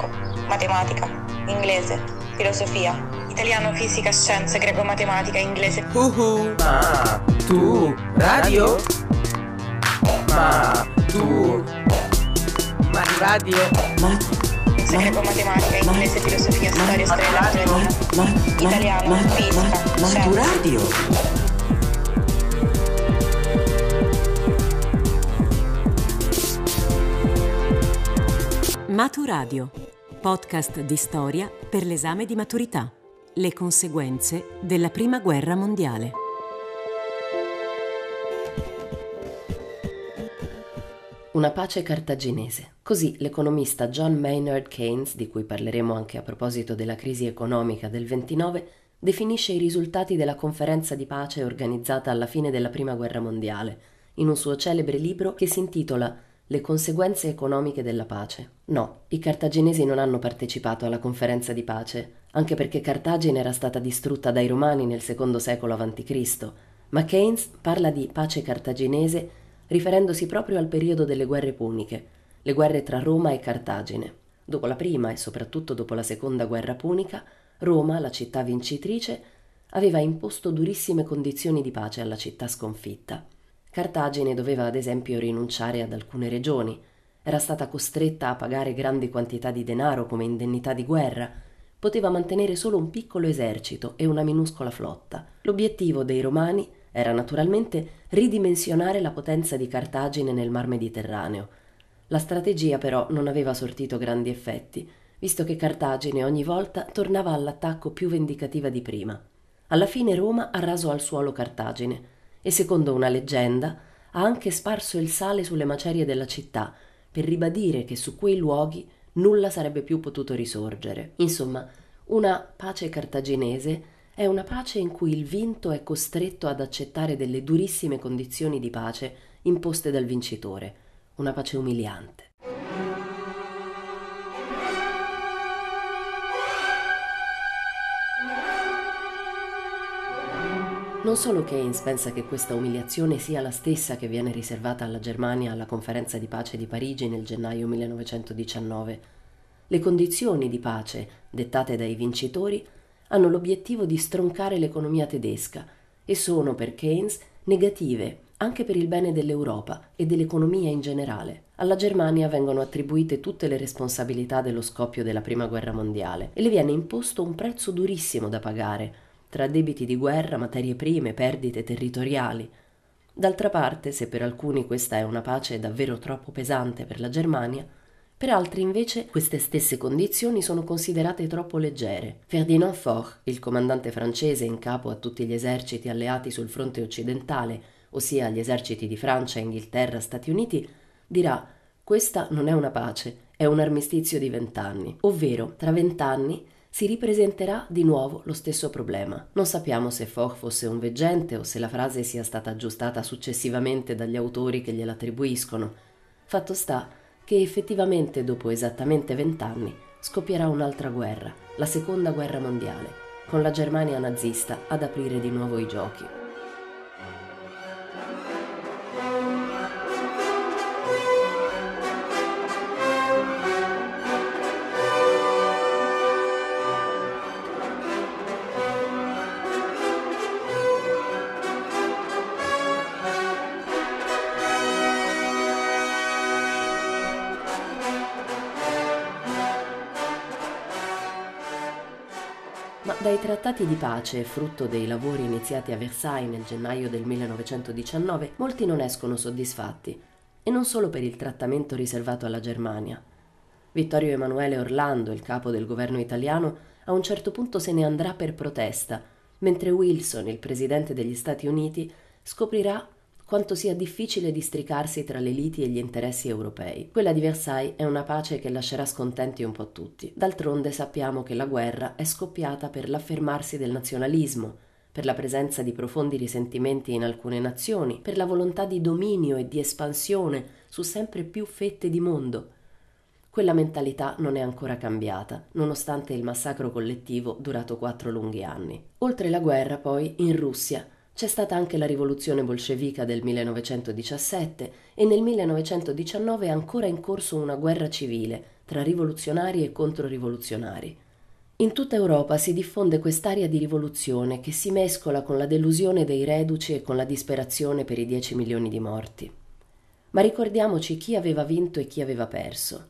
gioco, matematica, inglese, filosofia, italiano, fisica, scienze, greco, matematica, inglese. Uhu. Ma tu radio? Ma tu ma radio? Ma Inglese, greco, matematica, inglese, filosofia, storia, storia ma ma italiano, ma fisica, ma ma tu radio? Maturadio, podcast di storia per l'esame di maturità. Le conseguenze della Prima Guerra Mondiale. Una pace cartaginese. Così l'economista John Maynard Keynes, di cui parleremo anche a proposito della crisi economica del 29, definisce i risultati della conferenza di pace organizzata alla fine della Prima Guerra Mondiale, in un suo celebre libro che si intitola Le conseguenze economiche della pace. No, i cartaginesi non hanno partecipato alla conferenza di pace, anche perché Cartagine era stata distrutta dai Romani nel secondo secolo a.C., ma Keynes parla di pace cartaginese riferendosi proprio al periodo delle guerre puniche, le guerre tra Roma e Cartagine. Dopo la prima e soprattutto dopo la seconda guerra punica, Roma, la città vincitrice, aveva imposto durissime condizioni di pace alla città sconfitta. Cartagine doveva ad esempio rinunciare ad alcune regioni, era stata costretta a pagare grandi quantità di denaro come indennità di guerra, poteva mantenere solo un piccolo esercito e una minuscola flotta. L'obiettivo dei romani era naturalmente ridimensionare la potenza di Cartagine nel mar Mediterraneo. La strategia però non aveva sortito grandi effetti, visto che Cartagine ogni volta tornava all'attacco più vendicativa di prima. Alla fine Roma ha raso al suolo Cartagine e secondo una leggenda ha anche sparso il sale sulle macerie della città per ribadire che su quei luoghi nulla sarebbe più potuto risorgere. Insomma, una pace cartaginese è una pace in cui il vinto è costretto ad accettare delle durissime condizioni di pace imposte dal vincitore, una pace umiliante. Non solo Keynes pensa che questa umiliazione sia la stessa che viene riservata alla Germania alla conferenza di pace di Parigi nel gennaio 1919. Le condizioni di pace dettate dai vincitori hanno l'obiettivo di stroncare l'economia tedesca e sono per Keynes negative anche per il bene dell'Europa e dell'economia in generale. Alla Germania vengono attribuite tutte le responsabilità dello scoppio della Prima Guerra Mondiale e le viene imposto un prezzo durissimo da pagare tra debiti di guerra, materie prime, perdite territoriali. D'altra parte, se per alcuni questa è una pace davvero troppo pesante per la Germania, per altri invece queste stesse condizioni sono considerate troppo leggere. Ferdinand Foch, il comandante francese in capo a tutti gli eserciti alleati sul fronte occidentale, ossia gli eserciti di Francia, Inghilterra, Stati Uniti, dirà questa non è una pace, è un armistizio di vent'anni, ovvero tra vent'anni si ripresenterà di nuovo lo stesso problema. Non sappiamo se Foch fosse un veggente o se la frase sia stata aggiustata successivamente dagli autori che gliela attribuiscono. Fatto sta che effettivamente dopo esattamente vent'anni scoppierà un'altra guerra, la seconda guerra mondiale, con la Germania nazista ad aprire di nuovo i giochi. Dai trattati di pace, frutto dei lavori iniziati a Versailles nel gennaio del 1919, molti non escono soddisfatti, e non solo per il trattamento riservato alla Germania. Vittorio Emanuele Orlando, il capo del governo italiano, a un certo punto se ne andrà per protesta, mentre Wilson, il presidente degli Stati Uniti, scoprirà quanto sia difficile districarsi tra le liti e gli interessi europei. Quella di Versailles è una pace che lascerà scontenti un po' tutti. D'altronde sappiamo che la guerra è scoppiata per l'affermarsi del nazionalismo, per la presenza di profondi risentimenti in alcune nazioni, per la volontà di dominio e di espansione su sempre più fette di mondo. Quella mentalità non è ancora cambiata, nonostante il massacro collettivo durato quattro lunghi anni. Oltre la guerra, poi, in Russia, c'è stata anche la rivoluzione bolscevica del 1917 e nel 1919 è ancora in corso una guerra civile tra rivoluzionari e controrivoluzionari. In tutta Europa si diffonde quest'aria di rivoluzione che si mescola con la delusione dei reduci e con la disperazione per i dieci milioni di morti. Ma ricordiamoci chi aveva vinto e chi aveva perso.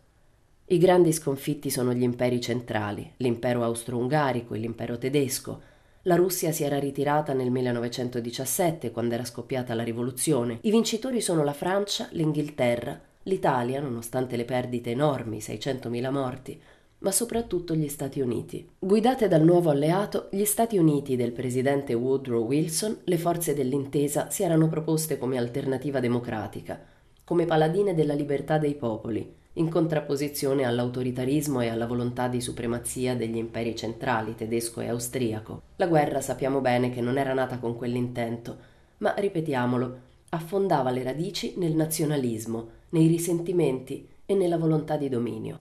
I grandi sconfitti sono gli imperi centrali, l'impero austro-ungarico e l'impero tedesco. La Russia si era ritirata nel 1917 quando era scoppiata la rivoluzione. I vincitori sono la Francia, l'Inghilterra, l'Italia, nonostante le perdite enormi, 600.000 morti, ma soprattutto gli Stati Uniti. Guidate dal nuovo alleato, gli Stati Uniti del presidente Woodrow Wilson, le forze dell'intesa si erano proposte come alternativa democratica, come paladine della libertà dei popoli, in contrapposizione all'autoritarismo e alla volontà di supremazia degli imperi centrali tedesco e austriaco. La guerra sappiamo bene che non era nata con quell'intento, ma ripetiamolo, affondava le radici nel nazionalismo, nei risentimenti e nella volontà di dominio.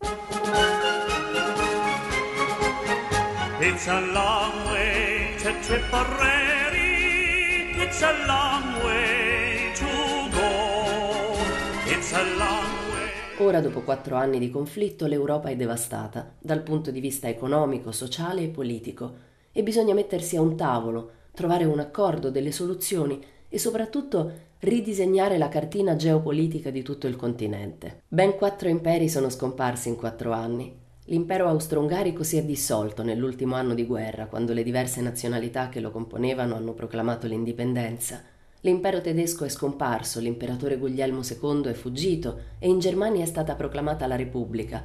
It's a long way to Tipperary. It's a long Ora, dopo quattro anni di conflitto, l'Europa è devastata dal punto di vista economico, sociale e politico e bisogna mettersi a un tavolo, trovare un accordo, delle soluzioni e soprattutto ridisegnare la cartina geopolitica di tutto il continente. Ben quattro imperi sono scomparsi in quattro anni L'impero austro-ungarico si è dissolto nell'ultimo anno di guerra, quando le diverse nazionalità che lo componevano hanno proclamato l'indipendenza. L'impero tedesco è scomparso, l'imperatore Guglielmo II è fuggito e in Germania è stata proclamata la Repubblica.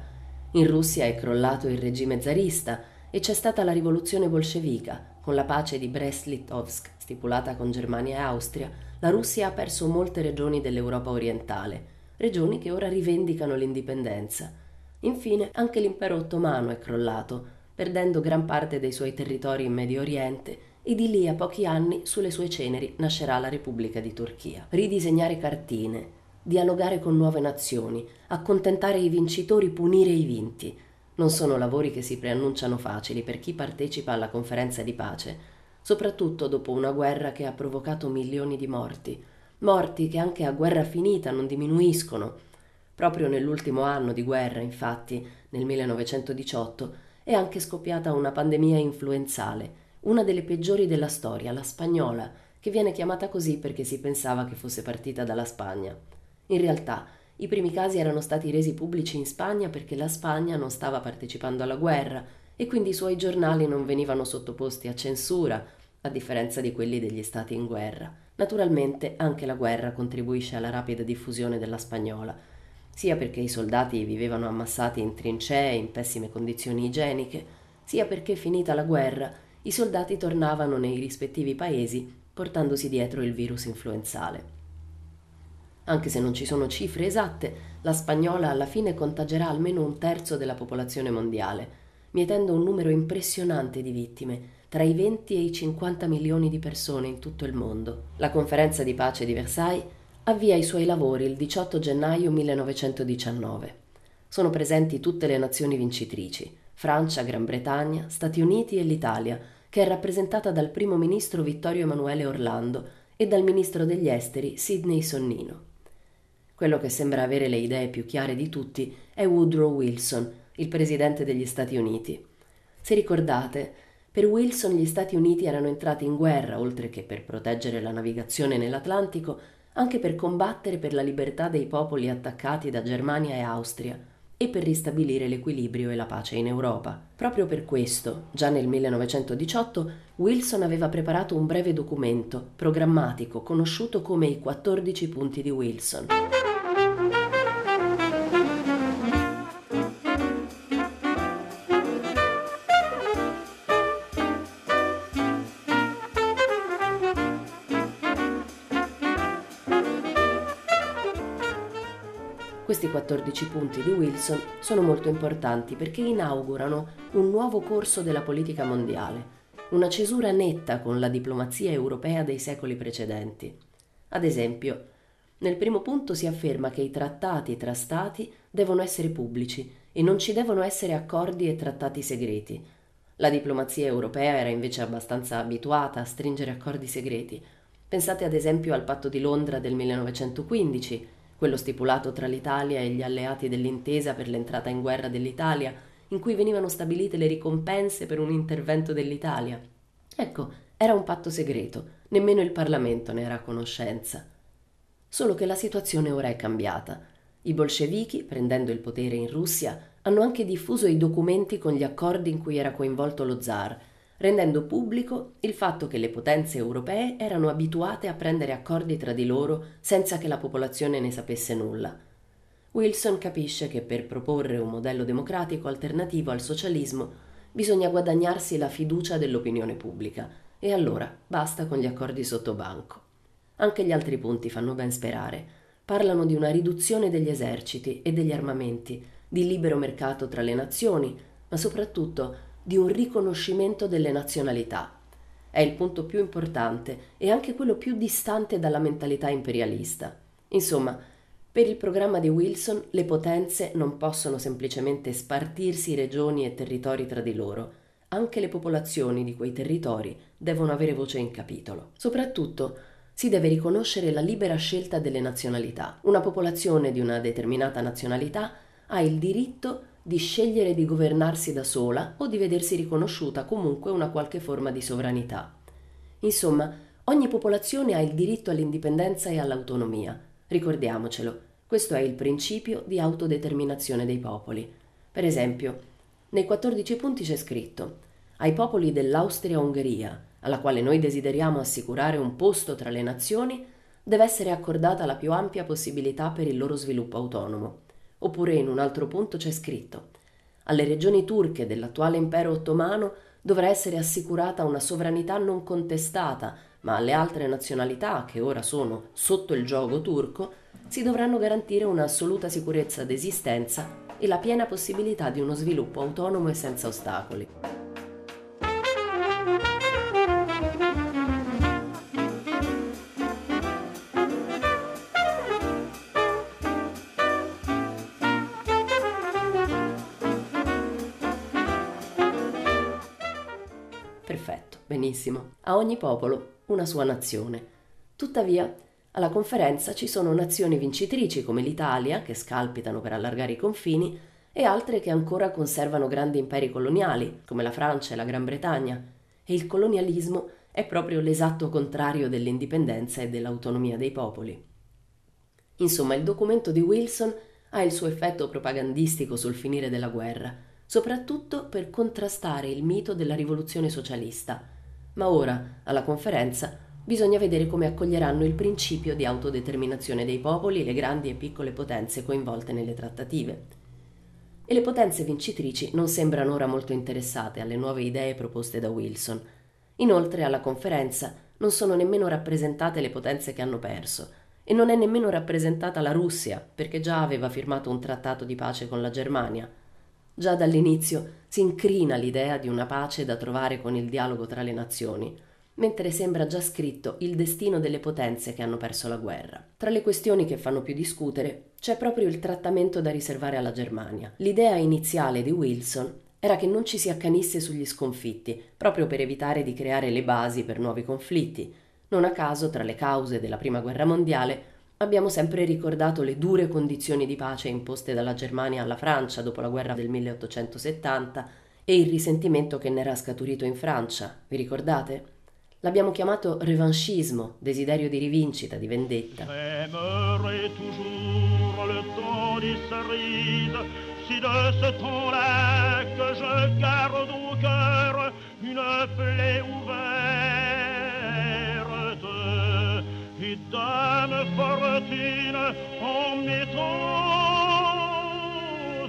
In Russia è crollato il regime zarista e c'è stata la rivoluzione bolscevica. Con la pace di Brest-Litovsk, stipulata con Germania e Austria, la Russia ha perso molte regioni dell'Europa orientale, regioni che ora rivendicano l'indipendenza. Infine anche l'impero ottomano è crollato, perdendo gran parte dei suoi territori in Medio Oriente e di lì a pochi anni sulle sue ceneri nascerà la Repubblica di Turchia. Ridisegnare cartine, dialogare con nuove nazioni, accontentare i vincitori, punire i vinti. Non sono lavori che si preannunciano facili per chi partecipa alla conferenza di pace, soprattutto dopo una guerra che ha provocato milioni di morti, morti che anche a guerra finita non diminuiscono Proprio nell'ultimo anno di guerra, infatti, nel 1918, è anche scoppiata una pandemia influenzale, una delle peggiori della storia, la spagnola, che viene chiamata così perché si pensava che fosse partita dalla Spagna. In realtà, i primi casi erano stati resi pubblici in Spagna perché la Spagna non stava partecipando alla guerra e quindi i suoi giornali non venivano sottoposti a censura, a differenza di quelli degli stati in guerra. Naturalmente anche la guerra contribuisce alla rapida diffusione della spagnola, sia perché i soldati vivevano ammassati in trincee in pessime condizioni igieniche, sia perché finita la guerra i soldati tornavano nei rispettivi paesi portandosi dietro il virus influenzale. Anche se non ci sono cifre esatte, la spagnola alla fine contagerà almeno un terzo della popolazione mondiale, mietendo un numero impressionante di vittime, tra i 20 e i 50 milioni di persone in tutto il mondo. La conferenza di pace di Versailles avvia i suoi lavori il 18 gennaio 1919. Sono presenti tutte le nazioni vincitrici, Francia, Gran Bretagna, Stati Uniti e l'Italia, che è rappresentata dal primo ministro Vittorio Emanuele Orlando e dal ministro degli esteri Sidney Sonnino. Quello che sembra avere le idee più chiare di tutti è Woodrow Wilson, il presidente degli Stati Uniti. Se ricordate, per Wilson gli Stati Uniti erano entrati in guerra, oltre che per proteggere la navigazione nell'Atlantico, anche per combattere per la libertà dei popoli attaccati da Germania e Austria e per ristabilire l'equilibrio e la pace in Europa. Proprio per questo, già nel 1918, Wilson aveva preparato un breve documento programmatico conosciuto come i 14 punti di Wilson. 14 punti di Wilson sono molto importanti perché inaugurano un nuovo corso della politica mondiale, una cesura netta con la diplomazia europea dei secoli precedenti. Ad esempio, nel primo punto si afferma che i trattati tra Stati devono essere pubblici e non ci devono essere accordi e trattati segreti. La diplomazia europea era invece abbastanza abituata a stringere accordi segreti. Pensate ad esempio al patto di Londra del 1915, quello stipulato tra l'Italia e gli alleati dell'intesa per l'entrata in guerra dell'Italia, in cui venivano stabilite le ricompense per un intervento dell'Italia. Ecco, era un patto segreto, nemmeno il Parlamento ne era a conoscenza. Solo che la situazione ora è cambiata. I bolscevichi, prendendo il potere in Russia, hanno anche diffuso i documenti con gli accordi in cui era coinvolto lo zar, rendendo pubblico il fatto che le potenze europee erano abituate a prendere accordi tra di loro senza che la popolazione ne sapesse nulla. Wilson capisce che per proporre un modello democratico alternativo al socialismo bisogna guadagnarsi la fiducia dell'opinione pubblica e allora basta con gli accordi sotto banco. Anche gli altri punti fanno ben sperare. Parlano di una riduzione degli eserciti e degli armamenti, di libero mercato tra le nazioni, ma soprattutto di un riconoscimento delle nazionalità. È il punto più importante e anche quello più distante dalla mentalità imperialista. Insomma, per il programma di Wilson le potenze non possono semplicemente spartirsi regioni e territori tra di loro. Anche le popolazioni di quei territori devono avere voce in capitolo. Soprattutto si deve riconoscere la libera scelta delle nazionalità. Una popolazione di una determinata nazionalità ha il diritto di scegliere di governarsi da sola o di vedersi riconosciuta comunque una qualche forma di sovranità. Insomma, ogni popolazione ha il diritto all'indipendenza e all'autonomia. Ricordiamocelo, questo è il principio di autodeterminazione dei popoli. Per esempio, nei 14 punti c'è scritto ai popoli dell'Austria-Ungheria, alla quale noi desideriamo assicurare un posto tra le nazioni, deve essere accordata la più ampia possibilità per il loro sviluppo autonomo. Oppure in un altro punto c'è scritto alle regioni turche dell'attuale impero ottomano dovrà essere assicurata una sovranità non contestata, ma alle altre nazionalità che ora sono sotto il gioco turco si dovranno garantire un'assoluta sicurezza d'esistenza e la piena possibilità di uno sviluppo autonomo e senza ostacoli. Benissimo, a ogni popolo una sua nazione. Tuttavia, alla conferenza ci sono nazioni vincitrici come l'Italia, che scalpitano per allargare i confini, e altre che ancora conservano grandi imperi coloniali, come la Francia e la Gran Bretagna. E il colonialismo è proprio l'esatto contrario dell'indipendenza e dell'autonomia dei popoli. Insomma, il documento di Wilson ha il suo effetto propagandistico sul finire della guerra, soprattutto per contrastare il mito della rivoluzione socialista, ma ora, alla conferenza, bisogna vedere come accoglieranno il principio di autodeterminazione dei popoli le grandi e piccole potenze coinvolte nelle trattative. E le potenze vincitrici non sembrano ora molto interessate alle nuove idee proposte da Wilson. Inoltre, alla conferenza non sono nemmeno rappresentate le potenze che hanno perso, e non è nemmeno rappresentata la Russia, perché già aveva firmato un trattato di pace con la Germania, Già dall'inizio si incrina l'idea di una pace da trovare con il dialogo tra le nazioni, mentre sembra già scritto il destino delle potenze che hanno perso la guerra. Tra le questioni che fanno più discutere c'è proprio il trattamento da riservare alla Germania. L'idea iniziale di Wilson era che non ci si accanisse sugli sconfitti, proprio per evitare di creare le basi per nuovi conflitti. Non a caso, tra le cause della Prima Guerra Mondiale, Abbiamo sempre ricordato le dure condizioni di pace imposte dalla Germania alla Francia dopo la guerra del 1870 e il risentimento che ne era scaturito in Francia, vi ricordate? L'abbiabbiamo chiamato revanchismo, desiderio di rivincita, di vendetta. Si et dame fortune en métaux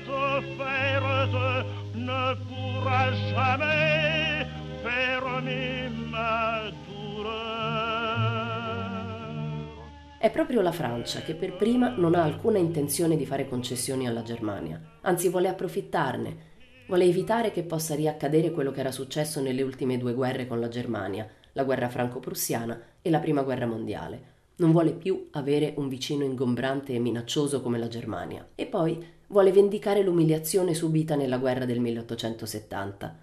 offertes ne pourra jamais fermer ma È proprio la Francia che per prima non ha alcuna intenzione di fare concessioni alla Germania, anzi vuole approfittarne, vuole evitare che possa riaccadere quello che era successo nelle ultime due guerre con la Germania, la guerra franco-prussiana e la prima guerra mondiale. Non vuole più avere un vicino ingombrante e minaccioso come la Germania. E poi vuole vendicare l'umiliazione subita nella guerra del 1870.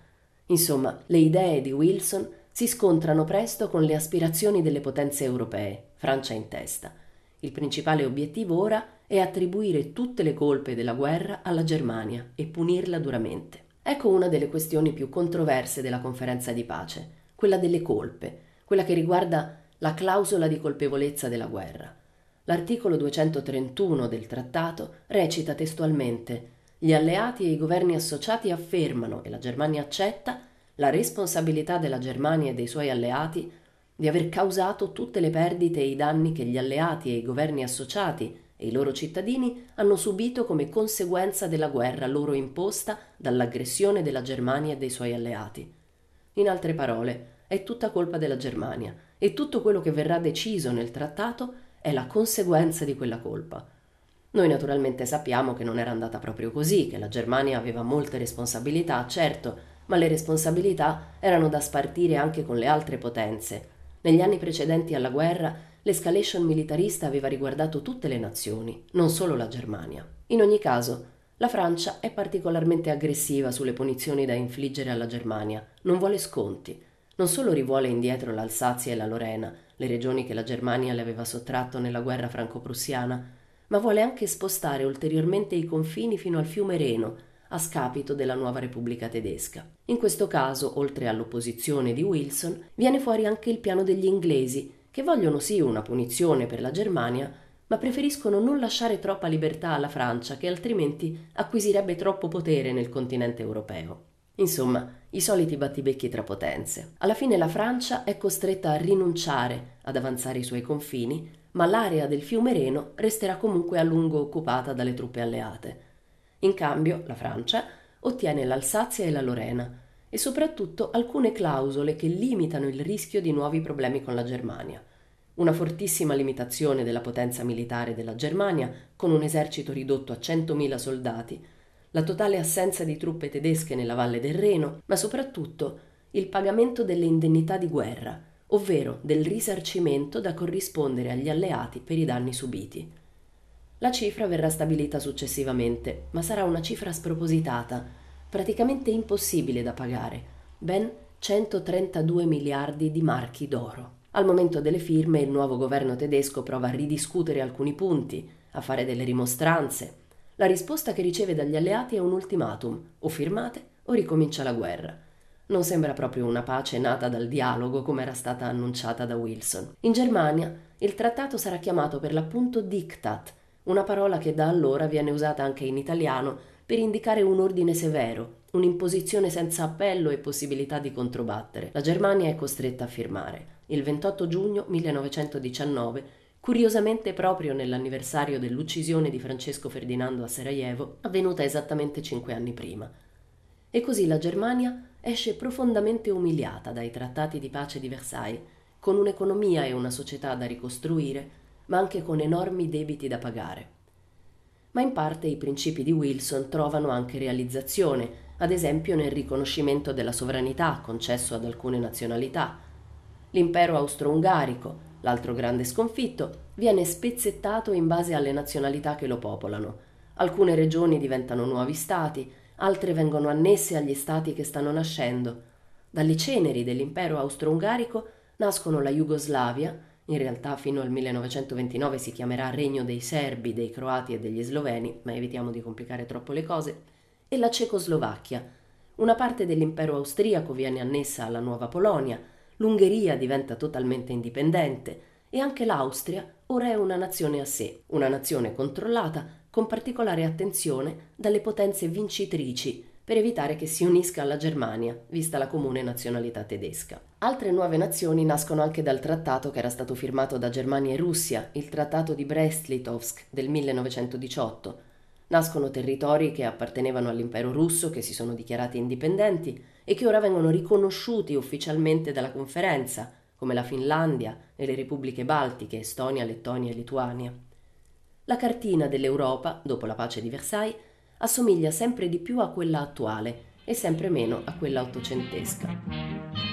Insomma, le idee di Wilson si scontrano presto con le aspirazioni delle potenze europee, Francia in testa. Il principale obiettivo ora e attribuire tutte le colpe della guerra alla Germania e punirla duramente. Ecco una delle questioni più controverse della conferenza di pace, quella delle colpe, quella che riguarda la clausola di colpevolezza della guerra. L'articolo 231 del trattato recita testualmente gli alleati e i governi associati affermano, e la Germania accetta, la responsabilità della Germania e dei suoi alleati di aver causato tutte le perdite e i danni che gli alleati e i governi associati e i loro cittadini hanno subito come conseguenza della guerra loro imposta dall'aggressione della Germania e dei suoi alleati. In altre parole, è tutta colpa della Germania e tutto quello che verrà deciso nel trattato è la conseguenza di quella colpa. Noi naturalmente sappiamo che non era andata proprio così, che la Germania aveva molte responsabilità, certo, ma le responsabilità erano da spartire anche con le altre potenze. Negli anni precedenti alla guerra, l'escalation militarista aveva riguardato tutte le nazioni, non solo la Germania. In ogni caso, la Francia è particolarmente aggressiva sulle punizioni da infliggere alla Germania, non vuole sconti. Non solo rivuole indietro l'Alsazia e la Lorena, le regioni che la Germania le aveva sottratto nella guerra franco-prussiana, ma vuole anche spostare ulteriormente i confini fino al fiume Reno, a scapito della nuova Repubblica tedesca. In questo caso, oltre all'opposizione di Wilson, viene fuori anche il piano degli inglesi, che vogliono sì una punizione per la Germania, ma preferiscono non lasciare troppa libertà alla Francia, che altrimenti acquisirebbe troppo potere nel continente europeo. Insomma, i soliti battibecchi tra potenze. Alla fine la Francia è costretta a rinunciare ad avanzare i suoi confini, ma l'area del fiume Reno resterà comunque a lungo occupata dalle truppe alleate. In cambio, la Francia ottiene l'Alsazia e la Lorena e soprattutto alcune clausole che limitano il rischio di nuovi problemi con la Germania. Una fortissima limitazione della potenza militare della Germania, con un esercito ridotto a 100.000 soldati, la totale assenza di truppe tedesche nella valle del Reno, ma soprattutto il pagamento delle indennità di guerra, ovvero del risarcimento da corrispondere agli alleati per i danni subiti. La cifra verrà stabilita successivamente, ma sarà una cifra spropositata, praticamente impossibile da pagare, ben 132 miliardi di marchi d'oro. Al momento delle firme il nuovo governo tedesco prova a ridiscutere alcuni punti, a fare delle rimostranze, la risposta che riceve dagli alleati è un ultimatum: o firmate o ricomincia la guerra. Non sembra proprio una pace nata dal dialogo come era stata annunciata da Wilson. In Germania il trattato sarà chiamato per l'appunto Diktat, una parola che da allora viene usata anche in italiano per indicare un ordine severo, un'imposizione senza appello e possibilità di controbattere. La Germania è costretta a firmare. Il 28 giugno 1919 curiosamente proprio nell'anniversario dell'uccisione di Francesco Ferdinando a Sarajevo, avvenuta esattamente cinque anni prima. E così la Germania esce profondamente umiliata dai trattati di pace di Versailles, con un'economia e una società da ricostruire, ma anche con enormi debiti da pagare. Ma in parte i principi di Wilson trovano anche realizzazione, ad esempio nel riconoscimento della sovranità concesso ad alcune nazionalità. L'impero austro-ungarico, L'altro grande sconfitto viene spezzettato in base alle nazionalità che lo popolano. Alcune regioni diventano nuovi stati, altre vengono annesse agli stati che stanno nascendo. Dalle ceneri dell'impero austro-ungarico nascono la Jugoslavia, in realtà fino al 1929 si chiamerà Regno dei Serbi, dei Croati e degli Sloveni, ma evitiamo di complicare troppo le cose, e la Cecoslovacchia. Una parte dell'impero austriaco viene annessa alla nuova Polonia, l'Ungheria diventa totalmente indipendente e anche l'Austria ora è una nazione a sé, una nazione controllata con particolare attenzione dalle potenze vincitrici per evitare che si unisca alla Germania, vista la comune nazionalità tedesca. Altre nuove nazioni nascono anche dal trattato che era stato firmato da Germania e Russia, il trattato di Brest-Litovsk del 1918. Nascono territori che appartenevano all'impero russo, che si sono dichiarati indipendenti e che ora vengono riconosciuti ufficialmente dalla conferenza, come la Finlandia e le repubbliche baltiche, Estonia, Lettonia e Lituania. La cartina dell'Europa, dopo la pace di Versailles, assomiglia sempre di più a quella attuale e sempre meno a quella ottocentesca.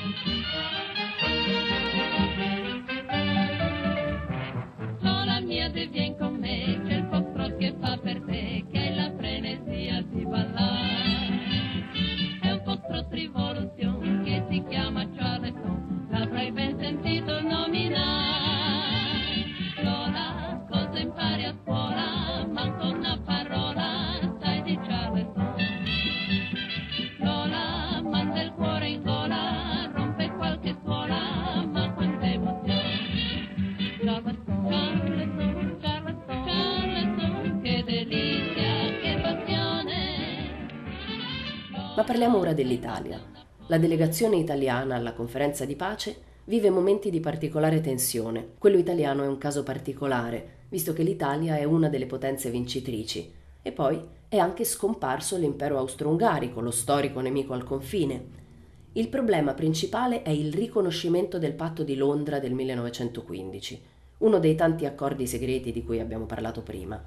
Parliamo ora dell'Italia. La delegazione italiana alla conferenza di pace vive momenti di particolare tensione. Quello italiano è un caso particolare, visto che l'Italia è una delle potenze vincitrici. E poi è anche scomparso l'impero austro-ungarico, lo storico nemico al confine. Il problema principale è il riconoscimento del patto di Londra del 1915, uno dei tanti accordi segreti di cui abbiamo parlato prima.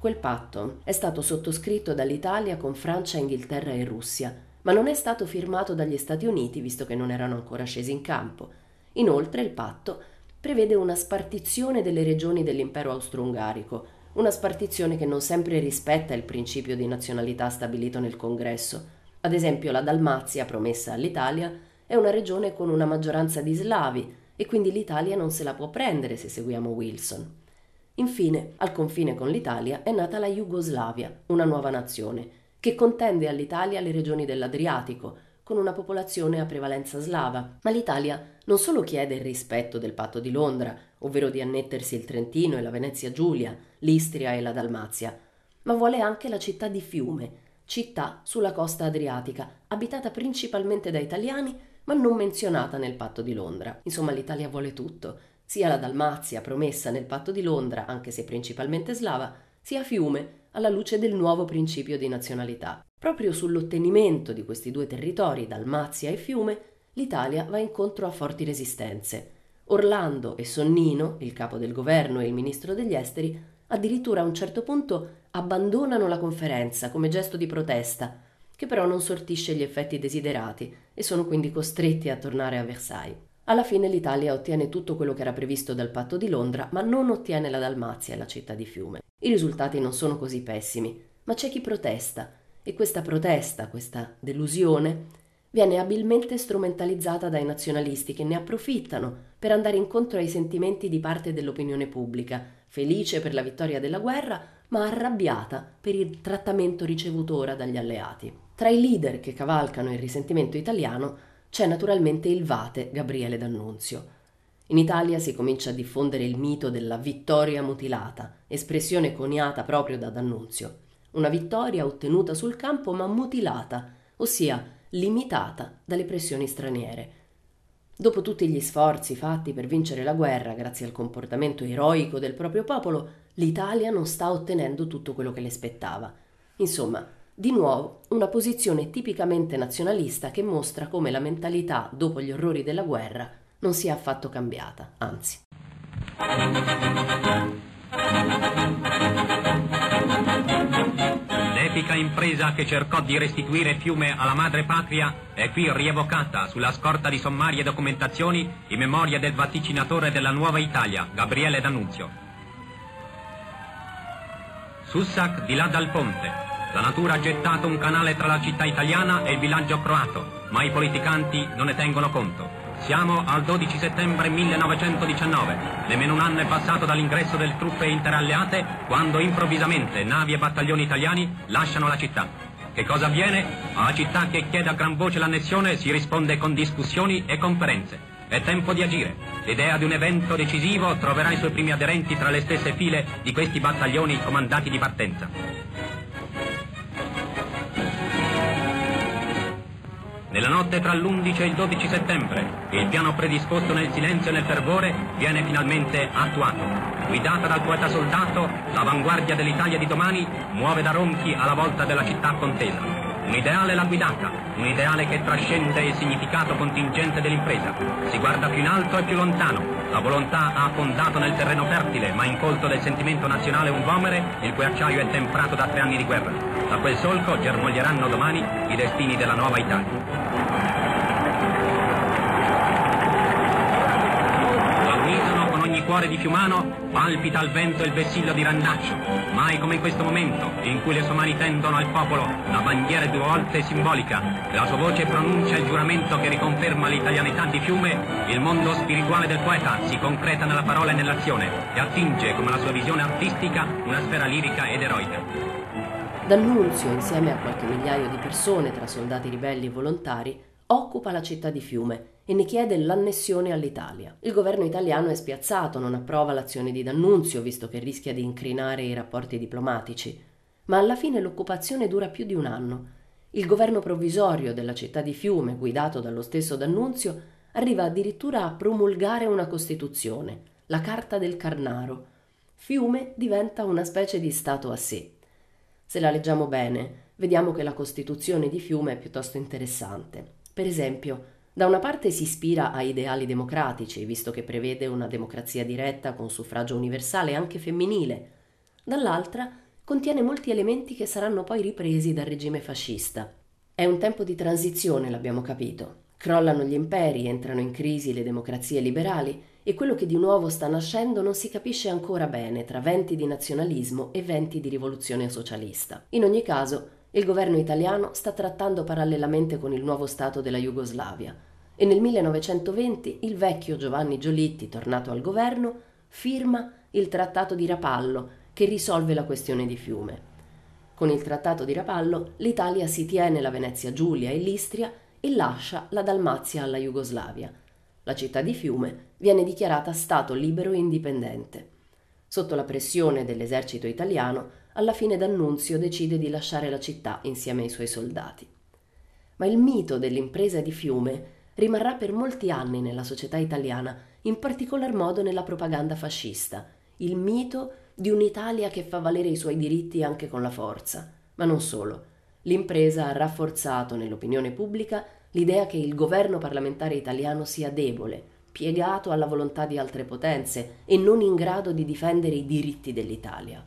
Quel patto è stato sottoscritto dall'Italia con Francia, Inghilterra e Russia, ma non è stato firmato dagli Stati Uniti visto che non erano ancora scesi in campo. Inoltre il patto prevede una spartizione delle regioni dell'impero austro-ungarico, una spartizione che non sempre rispetta il principio di nazionalità stabilito nel Congresso, ad esempio la Dalmazia, promessa all'Italia, è una regione con una maggioranza di slavi e quindi l'Italia non se la può prendere se seguiamo Wilson. Infine, al confine con l'Italia è nata la Jugoslavia, una nuova nazione, che contende all'Italia le regioni dell'Adriatico, con una popolazione a prevalenza slava. Ma l'Italia non solo chiede il rispetto del patto di Londra, ovvero di annettersi il Trentino e la Venezia Giulia, l'Istria e la Dalmazia, ma vuole anche la città di Fiume, città sulla costa adriatica, abitata principalmente da italiani, ma non menzionata nel patto di Londra. Insomma, l'Italia vuole tutto, sia la Dalmazia, promessa nel patto di Londra, anche se principalmente slava, sia Fiume, alla luce del nuovo principio di nazionalità. Proprio sull'ottenimento di questi due territori, Dalmazia e Fiume, l'Italia va incontro a forti resistenze. Orlando e Sonnino, il capo del governo e il ministro degli esteri, addirittura a un certo punto abbandonano la conferenza come gesto di protesta, che però non sortisce gli effetti desiderati e sono quindi costretti a tornare a Versailles. Alla fine l'Italia ottiene tutto quello che era previsto dal patto di Londra, ma non ottiene la Dalmazia e la città di Fiume. I risultati non sono così pessimi, ma c'è chi protesta e questa protesta, questa delusione, viene abilmente strumentalizzata dai nazionalisti che ne approfittano per andare incontro ai sentimenti di parte dell'opinione pubblica, felice per la vittoria della guerra, ma arrabbiata per il trattamento ricevuto ora dagli alleati. Tra i leader che cavalcano il risentimento italiano c'è naturalmente il vate Gabriele D'Annunzio. In Italia si comincia a diffondere il mito della vittoria mutilata, espressione coniata proprio da D'Annunzio. Una vittoria ottenuta sul campo ma mutilata, ossia limitata dalle pressioni straniere. Dopo tutti gli sforzi fatti per vincere la guerra grazie al comportamento eroico del proprio popolo, l'Italia non sta ottenendo tutto quello che le spettava. Insomma, di nuovo una posizione tipicamente nazionalista che mostra come la mentalità dopo gli orrori della guerra non sia affatto cambiata, anzi. L'epica impresa che cercò di restituire Fiume alla madre patria è qui rievocata sulla scorta di sommarie documentazioni in memoria del vaticinatore della nuova Italia, Gabriele D'Annunzio. Sussac di là dal ponte. La natura ha gettato un canale tra la città italiana e il villaggio croato, ma i politicanti non ne tengono conto. Siamo al 12 settembre 1919. Nemmeno un anno è passato dall'ingresso delle truppe interalleate quando improvvisamente navi e battaglioni italiani lasciano la città. Che cosa avviene? Alla città che chiede a gran voce l'annessione si risponde con discussioni e conferenze. È tempo di agire. L'idea di un evento decisivo troverà i suoi primi aderenti tra le stesse file di questi battaglioni comandati di partenza. Nella notte tra l'11 e il 12 settembre, il piano predisposto nel silenzio e nel fervore viene finalmente attuato. Guidata dal poeta soldato, l'avanguardia dell'Italia di domani muove da Ronchi alla volta della città contesa. Un ideale la guidata, un ideale che trascende il significato contingente dell'impresa. Si guarda più in alto e più lontano. La volontà ha fondato nel terreno fertile, ma incolto del sentimento nazionale un vomere, il cui acciaio è temprato da tre anni di guerra. Da quel solco germoglieranno domani i destini della nuova Italia. Cuore di Fiumano palpita al vento il vessillo di Randaccio. Mai come in questo momento, in cui le sue mani tendono al popolo la bandiera due volte simbolica, la sua voce pronuncia il giuramento che riconferma l'italianità di Fiume, il mondo spirituale del poeta si concreta nella parola e nell'azione e attinge, come la sua visione artistica, una sfera lirica ed eroica. D'Annunzio, insieme a qualche migliaio di persone tra soldati ribelli e volontari, occupa la città di Fiume e ne chiede l'annessione all'Italia. Il governo italiano è spiazzato, non approva l'azione di D'Annunzio, visto che rischia di incrinare i rapporti diplomatici. Ma alla fine l'occupazione dura più di un anno. il governo provvisorio della città di Fiume, guidato dallo stesso D'Annunzio, arriva addirittura a promulgare una Costituzione, la Carta del Carnaro. Fiume diventa una specie di Stato a sé. Se la leggiamo bene, vediamo che la Costituzione di Fiume è piuttosto interessante. Per esempio, da una parte si ispira a ideali democratici, visto che prevede una democrazia diretta con suffragio universale anche femminile. Dall'altra contiene molti elementi che saranno poi ripresi dal regime fascista. È un tempo di transizione, l'abbiamo capito. Crollano gli imperi, entrano in crisi le democrazie liberali e quello che di nuovo sta nascendo non si capisce ancora bene tra venti di nazionalismo e venti di rivoluzione socialista. In ogni caso, il governo italiano sta trattando parallelamente con il nuovo Stato della Jugoslavia e nel 1920 il vecchio Giovanni Giolitti, tornato al governo, firma il Trattato di Rapallo che risolve la questione di Fiume. Con il Trattato di Rapallo l'Italia si tiene la Venezia Giulia e l'Istria e lascia la Dalmazia alla Jugoslavia. La città di Fiume viene dichiarata Stato libero e indipendente. Sotto la pressione dell'esercito italiano, alla fine D'Annunzio decide di lasciare la città insieme ai suoi soldati. Ma il mito dell'impresa di Fiume rimarrà per molti anni nella società italiana, in particolar modo nella propaganda fascista, il mito di un'Italia che fa valere i suoi diritti anche con la forza. Ma non solo. L'impresa ha rafforzato nell'opinione pubblica l'idea che il governo parlamentare italiano sia debole, piegato alla volontà di altre potenze e non in grado di difendere i diritti dell'Italia.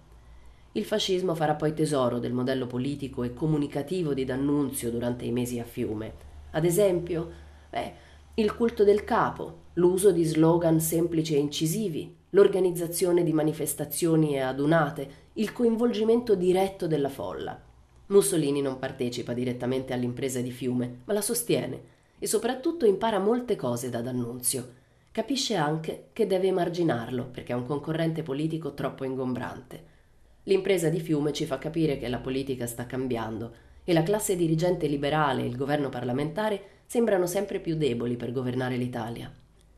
Il fascismo farà poi tesoro del modello politico e comunicativo di D'Annunzio durante i mesi a Fiume. Ad esempio, beh, il culto del capo, l'uso di slogan semplici e incisivi, l'organizzazione di manifestazioni e adunate, il coinvolgimento diretto della folla. Mussolini non partecipa direttamente all'impresa di Fiume, ma la sostiene e soprattutto impara molte cose da D'Annunzio. Capisce anche che deve emarginarlo perché è un concorrente politico troppo ingombrante. L'impresa di Fiume ci fa capire che la politica sta cambiando e la classe dirigente liberale e il governo parlamentare sembrano sempre più deboli per governare l'Italia.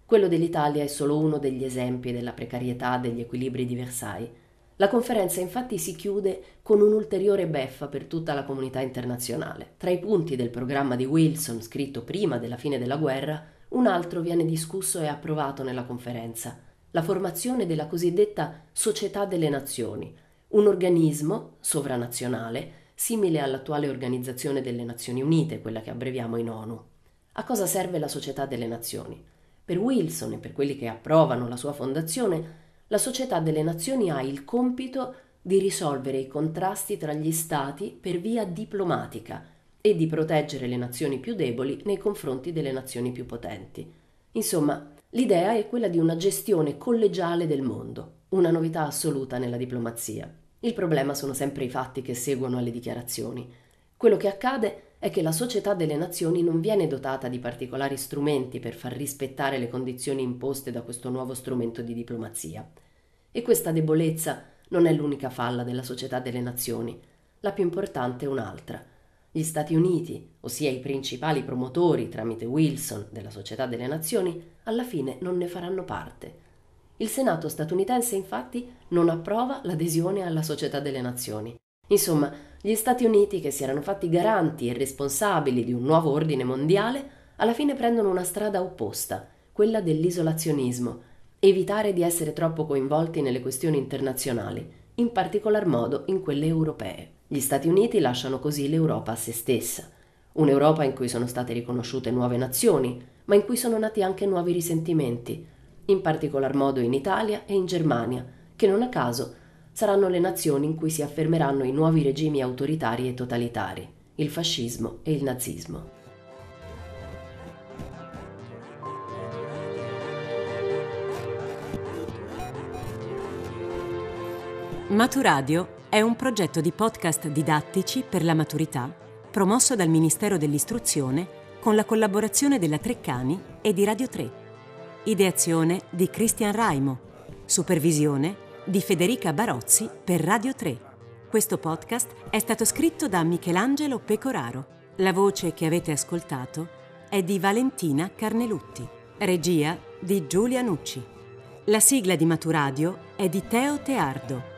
Quello dell'Italia è solo uno degli esempi della precarietà degli equilibri di Versailles. La conferenza infatti si chiude con un'ulteriore beffa per tutta la comunità internazionale. Tra i punti del programma di Wilson scritto prima della fine della guerra, un altro viene discusso e approvato nella conferenza, la formazione della cosiddetta Società delle Nazioni, un organismo sovranazionale simile all'attuale Organizzazione delle Nazioni Unite, quella che abbreviamo in ONU. A cosa serve la Società delle Nazioni? Per Wilson e per quelli che approvano la sua fondazione, la Società delle Nazioni ha il compito di risolvere i contrasti tra gli Stati per via diplomatica e di proteggere le nazioni più deboli nei confronti delle nazioni più potenti. Insomma, l'idea è quella di una gestione collegiale del mondo, una novità assoluta nella diplomazia. Il problema sono sempre i fatti che seguono alle dichiarazioni. Quello che accade è che la società delle nazioni non viene dotata di particolari strumenti per far rispettare le condizioni imposte da questo nuovo strumento di diplomazia. E questa debolezza non è l'unica falla della società delle nazioni. La più importante è un'altra. Gli Stati Uniti, ossia i principali promotori tramite Wilson della società delle nazioni, alla fine non ne faranno parte il Senato statunitense infatti non approva l'adesione alla Società delle Nazioni. Insomma, gli Stati Uniti, che si erano fatti garanti e responsabili di un nuovo ordine mondiale, alla fine prendono una strada opposta, quella dell'isolazionismo, evitare di essere troppo coinvolti nelle questioni internazionali, in particolar modo in quelle europee. Gli Stati Uniti lasciano così l'Europa a se stessa, un'Europa in cui sono state riconosciute nuove nazioni, ma in cui sono nati anche nuovi risentimenti, in particolar modo in Italia e in Germania, che non a caso saranno le nazioni in cui si affermeranno i nuovi regimi autoritari e totalitari, il fascismo e il nazismo. Maturadio è un progetto di podcast didattici per la maturità promosso dal Ministero dell'Istruzione con la collaborazione della Treccani e di Radio 3. Ideazione di Cristian Raimo. Supervisione di Federica Barozzi per Radio 3. Questo podcast è stato scritto da Michelangelo Pecoraro. La voce che avete ascoltato è di Valentina Carnelutti. Regia di Giulia Nucci. La sigla di Maturadio è di Teo Teardo.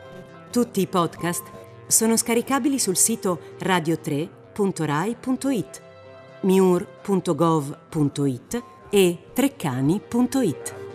Tutti i podcast sono scaricabili sul sito radio3.it miur.rai.it, miur.gov.it e treccani.it.